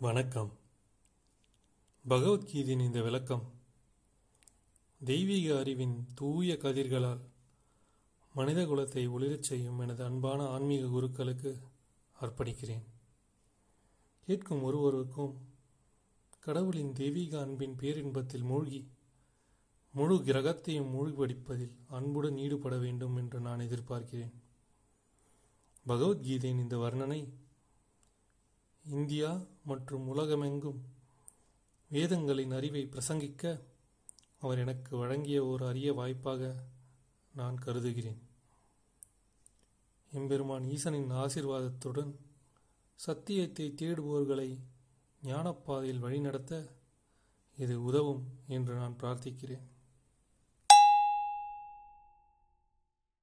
வணக்கம். பகவத்கீதையின் இந்த விளக்கம். தெய்வீக அறிவின் தூய கதிர்களால் மனித குலத்தை ஒளிரச் செய்யும் எனது அன்பான ஆன்மீக குருக்களுக்கு அர்ப்பணிக்கிறேன். கேட்கும் ஒருவருக்கும் கடவுளின் தெய்வீக அன்பின் பேரின்பத்தில் மூழ்கி முழு கிரகத்தையும் மூழ்கிப்படிப்பதில் அன்புடன் ஈடுபட வேண்டும் என்று நான் எதிர்பார்க்கிறேன். பகவத்கீதையின் இந்த வர்ணனை இந்தியா மற்றும் உலகமெங்கும் வேதங்களின் அறிவை பிரசங்கிக்க அவர் எனக்கு வழங்கிய ஒரு அரிய வாய்ப்பாக நான் கருதுகிறேன். எம்பெருமான் ஈசனின் ஆசிர்வாதத்துடன் சத்தியத்தை தேடுபவர்களை ஞானப்பாதையில் வழிநடத்த இது உதவும் என்று நான் பிரார்த்திக்கிறேன்.